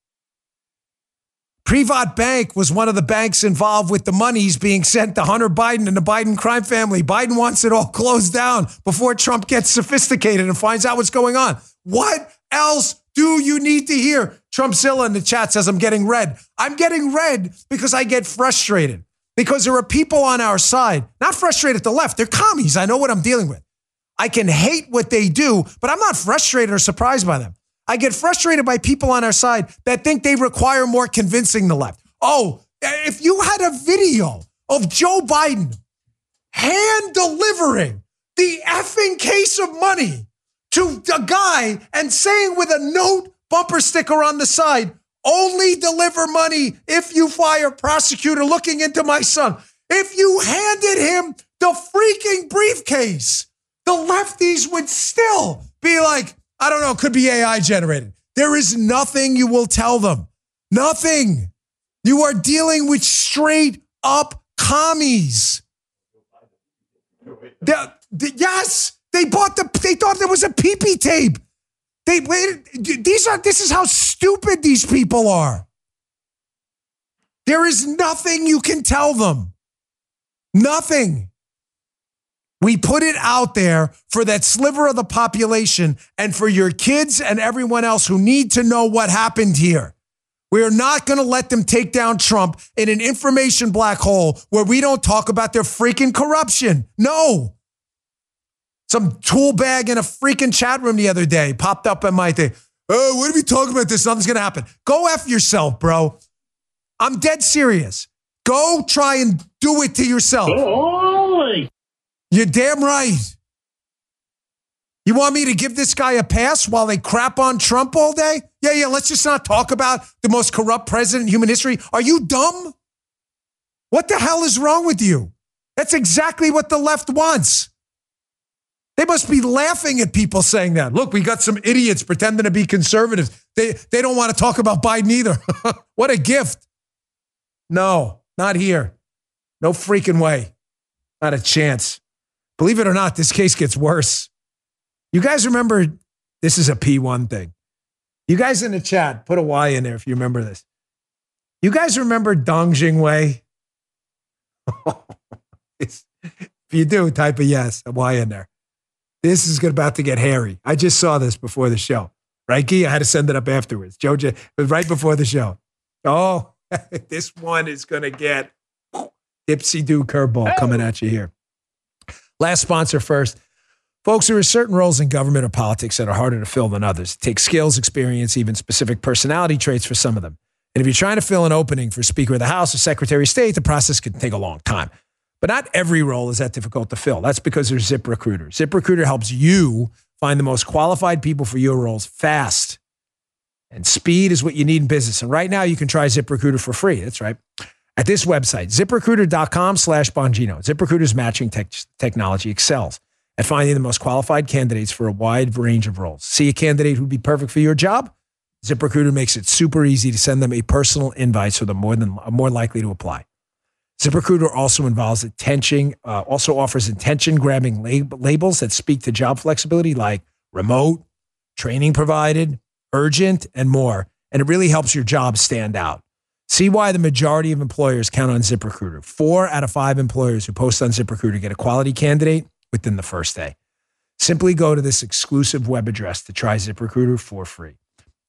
Privat Bank was one of the banks involved with the monies being sent to Hunter Biden and the Biden crime family. Biden wants it all closed down before Trump gets sophisticated and finds out what's going on. What else do you need to hear? Trumpzilla in the chat says, I'm getting red. I'm getting red because I get frustrated. because there are people on our side, not frustrated at the left. They're commies. I know what I'm dealing with. I can hate what they do, but I'm not frustrated or surprised by them. I get frustrated by people on our side that think they require more convincing the left. Oh, if you had a video of Joe Biden hand delivering the effing case of money to a guy and saying with a note bumper sticker on the side, only deliver money if you fire prosecutor looking into my son. If you handed him the freaking briefcase, the lefties would still be like, I don't know, could be AI generated. There is nothing you will tell them. Nothing. You are dealing with straight up commies. The, the, yes, they bought the. They thought there was a PP tape. They. These are. This is how stupid these people are. There is nothing you can tell them. Nothing. We put it out there for that sliver of the population and for your kids and everyone else who need to know what happened here. We are not going to let them take down Trump in an information black hole where we don't talk about their freaking corruption. No. Some tool bag in a freaking chat room the other day popped up in my thing. Oh, what are we talking about this? Nothing's going to happen. Go F yourself, bro. I'm dead serious. Go try and do it to yourself. You're damn right. You want me to give this guy a pass while they crap on Trump all day? Yeah, yeah, let's just not talk about the most corrupt president in human history. Are you dumb? What the hell is wrong with you? That's exactly what the left wants. They must be laughing at people saying that. Look, we got some idiots pretending to be conservatives. They, they don't want to talk about Biden either. what a gift. No, not here. No freaking way. Not a chance. Believe it or not, this case gets worse. You guys remember this is a P1 thing. You guys in the chat, put a Y in there if you remember this. You guys remember Dong Jingwei? if you do, type a yes, a Y in there. This is about to get hairy. I just saw this before the show. Right, Gee? I had to send it up afterwards. Was right before the show. Oh, this one is going to get dipsy do curveball coming at you here. Last sponsor first. Folks, there are certain roles in government or politics that are harder to fill than others. It takes skills, experience, even specific personality traits for some of them. And if you're trying to fill an opening for Speaker of the House or Secretary of State, the process can take a long time. But not every role is that difficult to fill. That's because there's ZipRecruiter. ZipRecruiter helps you find the most qualified people for your roles fast. And speed is what you need in business. And right now you can try ZipRecruiter for free. That's right. At this website, ziprecruiter.com slash Bongino. ZipRecruiter's matching tech technology excels at finding the most qualified candidates for a wide range of roles. See a candidate who'd be perfect for your job? ZipRecruiter makes it super easy to send them a personal invite so they're more than more likely to apply. ZipRecruiter also involves attention, uh, also offers attention grabbing lab- labels that speak to job flexibility like remote, training provided, urgent, and more. And it really helps your job stand out. See why the majority of employers count on ZipRecruiter. Four out of five employers who post on ZipRecruiter get a quality candidate within the first day. Simply go to this exclusive web address to try ZipRecruiter for free.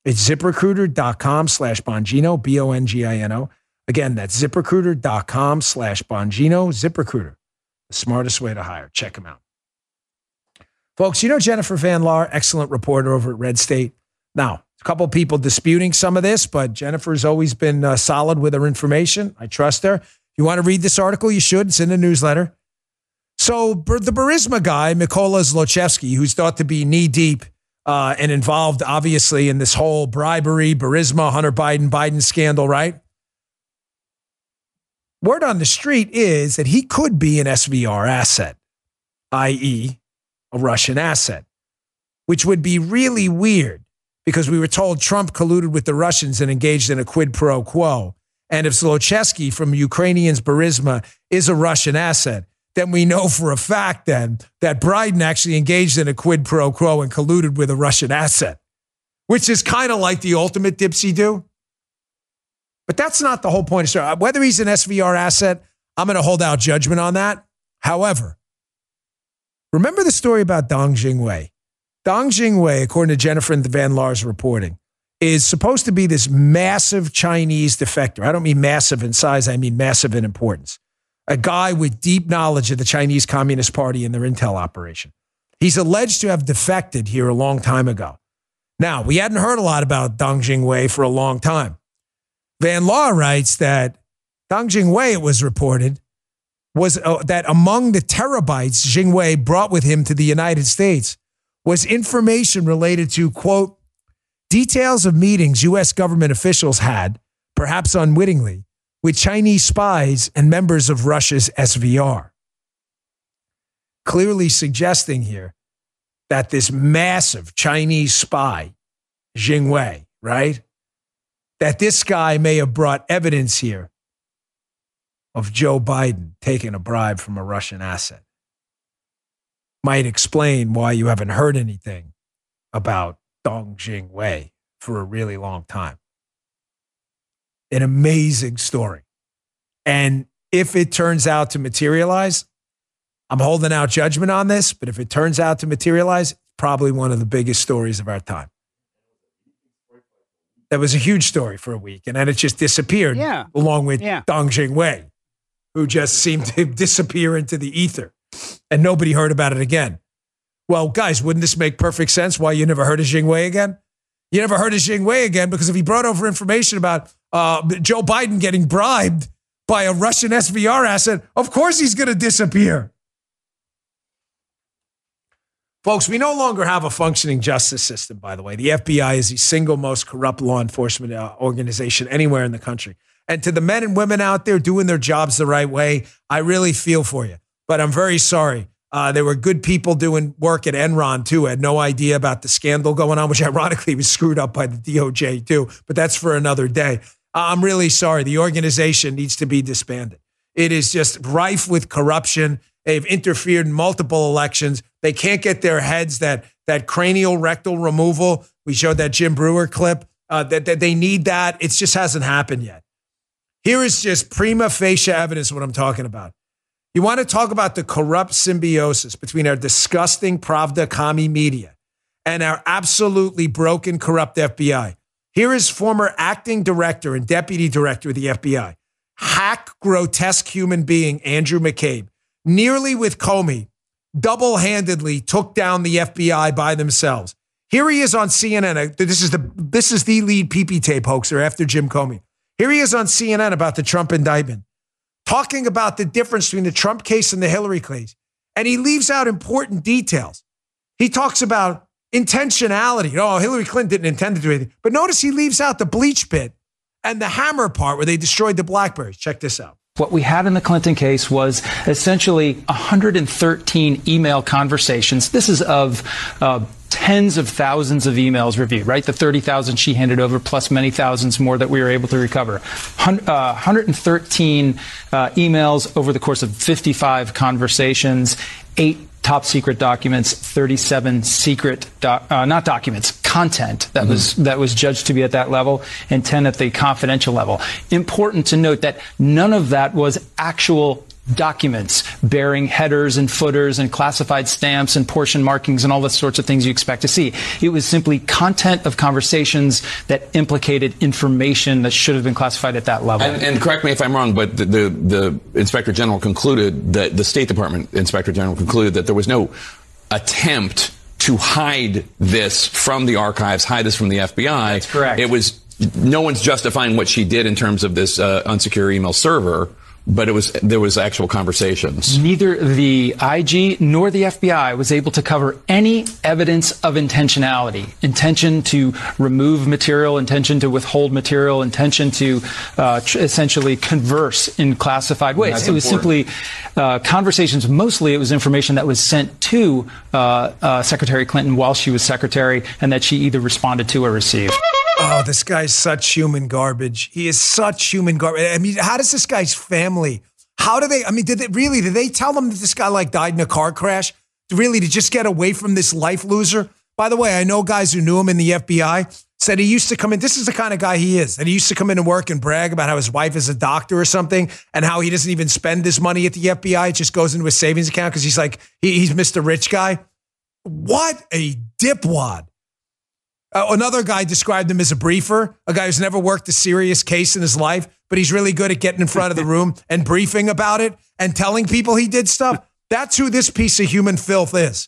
It's ziprecruiter.com slash Bongino, B O N G I N O. Again, that's ziprecruiter.com slash Bongino. ZipRecruiter, the smartest way to hire. Check them out. Folks, you know Jennifer Van Laar, excellent reporter over at Red State. Now, a couple people disputing some of this, but Jennifer's always been uh, solid with her information. I trust her. If you want to read this article, you should. It's in the newsletter. So the Burisma guy, Mykola Zlochevsky, who's thought to be knee deep uh, and involved, obviously, in this whole bribery, Burisma, Hunter Biden, Biden scandal, right? Word on the street is that he could be an SVR asset, i.e., a Russian asset, which would be really weird because we were told Trump colluded with the Russians and engaged in a quid pro quo. And if Zlochevsky from Ukrainians Burisma is a Russian asset, then we know for a fact then that Biden actually engaged in a quid pro quo and colluded with a Russian asset, which is kind of like the ultimate dipsy do. But that's not the whole point of story. Whether he's an SVR asset, I'm going to hold out judgment on that. However, remember the story about Dong Jingwei. Dong Jingwei, according to Jennifer Van Laar's reporting, is supposed to be this massive Chinese defector. I don't mean massive in size, I mean massive in importance. a guy with deep knowledge of the Chinese Communist Party and their intel operation. He's alleged to have defected here a long time ago. Now, we hadn't heard a lot about Dong Jingwei for a long time. Van Laar writes that Dong Jingwei, it was reported, was uh, that among the terabytes Jingwei brought with him to the United States was information related to, quote, details of meetings U.S. government officials had, perhaps unwittingly, with Chinese spies and members of Russia's SVR. Clearly suggesting here that this massive Chinese spy, Jingwei, right? That this guy may have brought evidence here of Joe Biden taking a bribe from a Russian asset. Might explain why you haven't heard anything about Dong Jingwei for a really long time. An amazing story. And if it turns out to materialize, I'm holding out judgment on this, but if it turns out to materialize, it's probably one of the biggest stories of our time. That was a huge story for a week, and then it just disappeared Yeah. along with Yeah. Dong Jingwei, who just seemed to disappear into the ether, and nobody heard about it again. Well, guys, wouldn't this make perfect sense why you never heard of Jingwei again? You never heard of Jingwei again because if he brought over information about uh, Joe Biden getting bribed by a Russian SVR asset, of course he's going to disappear. Folks, we no longer have a functioning justice system, by the way. The FBI is the single most corrupt law enforcement uh, organization anywhere in the country. And to the men and women out there doing their jobs the right way, I really feel for you. But I'm very sorry. Uh, there were good people doing work at Enron too. I Had no idea about the scandal going on, which ironically was screwed up by the DOJ too. But that's for another day. Uh, I'm really sorry. The organization needs to be disbanded. It is just rife with corruption. They've interfered in multiple elections. They can't get their heads that that cranial rectal removal. We showed that Jim Breuer clip. Uh, that, that they need that. It just hasn't happened yet. Here is just prima facie evidence of what I'm talking about. You want to talk about the corrupt symbiosis between our disgusting Pravda Kami media and our absolutely broken, corrupt FBI. Here is former acting director and deputy director of the FBI, hack, grotesque human being Andrew McCabe, nearly with Comey, double handedly took down the FBI by themselves. Here he is on CNN. Uh, this is the this is the lead PP tape hoaxer after Jim Comey. Here he is on CNN about the Trump indictment, talking about the difference between the Trump case and the Hillary case. And he leaves out important details. He talks about intentionality. Oh, Hillary Clinton didn't intend to do anything. But notice he leaves out the BleachBit and the hammer part where they destroyed the Blackberries. Check this out. What we had in the Clinton case was essentially 113 email conversations. This is of uh, tens of thousands of emails reviewed, right? The 30,000 she handed over, plus many thousands more that we were able to recover. Hun- uh, 113 uh, emails over the course of 55 conversations, eight top secret documents, 37 secret, doc- uh, not documents, content that was that was judged to be at that level, and 10 at the confidential level. Important to note that none of that was actual documents bearing headers and footers and classified stamps and portion markings and all the sorts of things you expect to see. It was simply content of conversations that implicated information that should have been classified at that level. And, and correct me if I'm wrong, but the, the, the Inspector General concluded that the State Department Inspector General concluded that there was no attempt to hide this from the archives, hide this from the FBI. That's correct. It was no one's justifying what she did in terms of this uh, unsecure email server, but it was there was actual conversations. Neither the IG nor the FBI was able to cover any evidence of intentionality, intention to remove material, intention to withhold material, intention to uh, tr- essentially converse in classified ways. That's it was important. simply uh, conversations. Mostly, it was information that was sent to uh, uh, Secretary Clinton while she was secretary, and that she either responded to or received. Oh, this guy's such human garbage. He is such human garbage. I mean, how does this guy's family? How do they? I mean, did they really? Did they tell them that this guy like died in a car crash? Really, to just get away from this life loser? By the way, I know guys who knew him in the FBI said he used to come in. This is the kind of guy he is. That he used to come in and work and brag about how his wife is a doctor or something, and how he doesn't even spend his money at the FBI. It just goes into his savings account because he's like he, he's Mr. Rich guy. What a dipwad. Uh, another guy described him as a briefer, a guy who's never worked a serious case in his life, but he's really good at getting in front of the room and briefing about it and telling people he did stuff. That's who this piece of human filth is.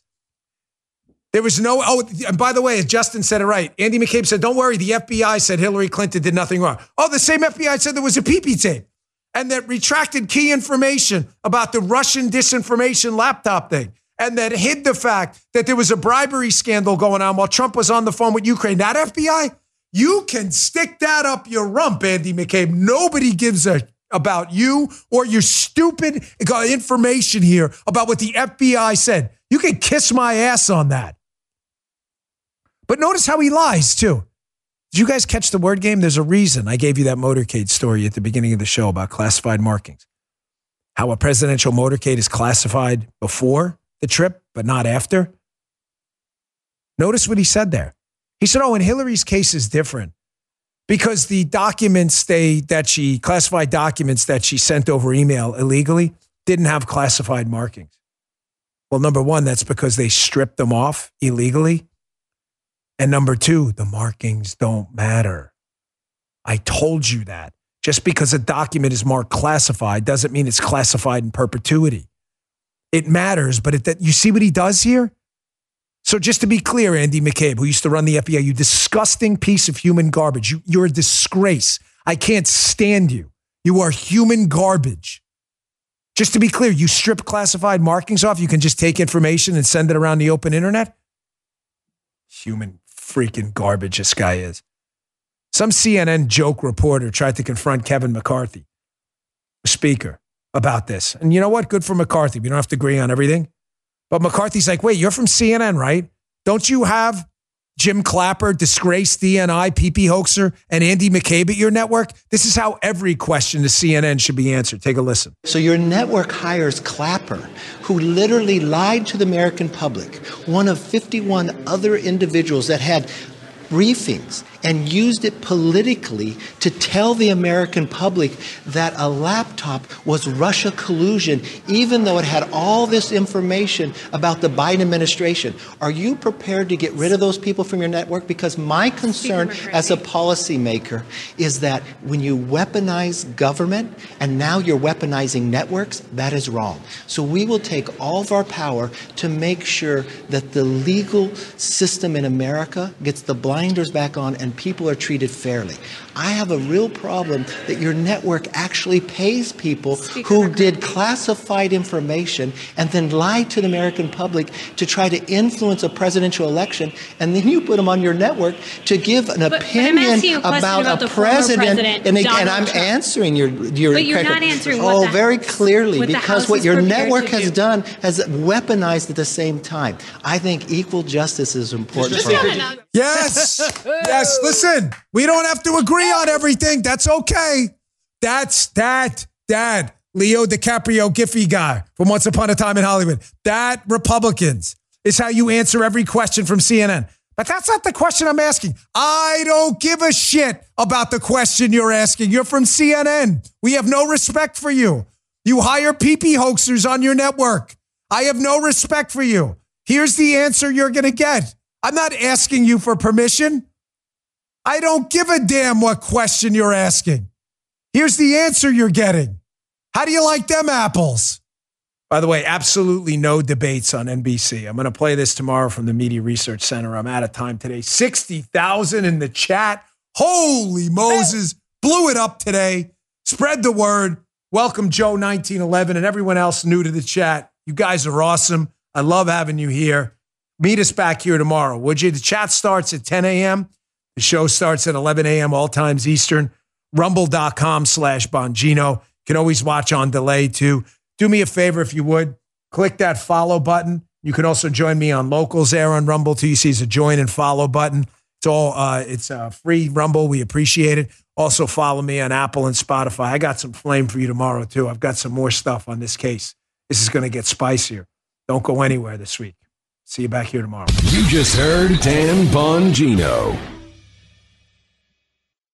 There was no, oh, and by the way, Justin said it right, Andy McCabe said, don't worry, the FBI said Hillary Clinton did nothing wrong. Oh, the same FBI said there was a PP tape and that retracted key information about the Russian disinformation laptop thing and that hid the fact that there was a bribery scandal going on while Trump was on the phone with Ukraine. That FBI, you can stick that up your rump, Andy McCabe. Nobody gives a about you or your stupid information here about what the FBI said. You can kiss my ass on that. But notice how he lies too. Did you guys catch the word game? There's a reason I gave you that motorcade story at the beginning of the show about classified markings. How a presidential motorcade is classified before the trip, but not after. Notice what he said there. He said, Oh, in Hillary's case is different because the documents they that she classified documents that she sent over email illegally didn't have classified markings. Well, number one, that's because they stripped them off illegally. And number two, the markings don't matter. I told you that. Just because a document is marked classified doesn't mean it's classified in perpetuity. It matters, but it, you see what he does here? So just to be clear, Andy McCabe, who used to run the FBI, you disgusting piece of human garbage. You, you're a disgrace. I can't stand you. You are human garbage. Just to be clear, you strip classified markings off. You can just take information and send it around the open internet. Human freaking garbage this guy is. Some CNN joke reporter tried to confront Kevin McCarthy, speaker, about this. And you know what? Good for McCarthy. We don't have to agree on everything. But McCarthy's like, wait, you're from CNN, right? Don't you have Jim Clapper, disgraced DNI, PP hoaxer, and Andy McCabe at your network? This is how every question to CNN should be answered. Take a listen. So your network hires Clapper, who literally lied to the American public, one of 51 other individuals that had briefings and used it politically to tell the American public that a laptop was Russia collusion, even though it had all this information about the Biden administration. Are you prepared to get rid of those people from your network? Because my concern as a policymaker is that when you weaponize government and now you're weaponizing networks, that is wrong. So we will take all of our power to make sure that the legal system in America gets the blinders back on and and people are treated fairly. I have a real problem that your network actually pays people Speaker who did classified information and then lied to the American public to try to influence a presidential election, and then you put them on your network to give an but, opinion but about, about, a president. president and, and, I'm Trump. answering your your. But you're not answering. Oh, the, very clearly, because what your network has do. done has weaponized at the same time. I think equal justice is important. Yes, yes. Listen, we don't have to agree on everything. That's okay. That's that, Dad, Leo DiCaprio Giffy guy from Once Upon a Time in Hollywood. That Republicans is how you answer every question from CNN. But that's not the question I'm asking. I don't give a shit about the question you're asking. You're from CNN. We have no respect for you. You hire PP hoaxers on your network. I have no respect for you. Here's the answer you're going to get. I'm not asking you for permission. I don't give a damn what question you're asking. Here's the answer you're getting. How do you like them apples? By the way, absolutely no debates on NBC. I'm going to play this tomorrow from the Media Research Center. I'm out of time today. 60,000 in the chat. Holy Moses. Blew it up today. Spread the word. Welcome, Joe 1911, and everyone else new to the chat. You guys are awesome. I love having you here. Meet us back here tomorrow, would you? The chat starts at 10 a.m. The show starts at 11 a.m. all times Eastern. Rumble.com slash Bongino. You can always watch on delay too. Do me a favor if you would. Click that follow button. You can also join me on locals there on Rumble too. You see a join and follow button. It's all uh, it's a free Rumble. We appreciate it. Also follow me on Apple and Spotify. I got some flame for you tomorrow too. I've got some more stuff on this case. This is going to get spicier. Don't go anywhere this week. See you back here tomorrow. You just heard Dan Bongino.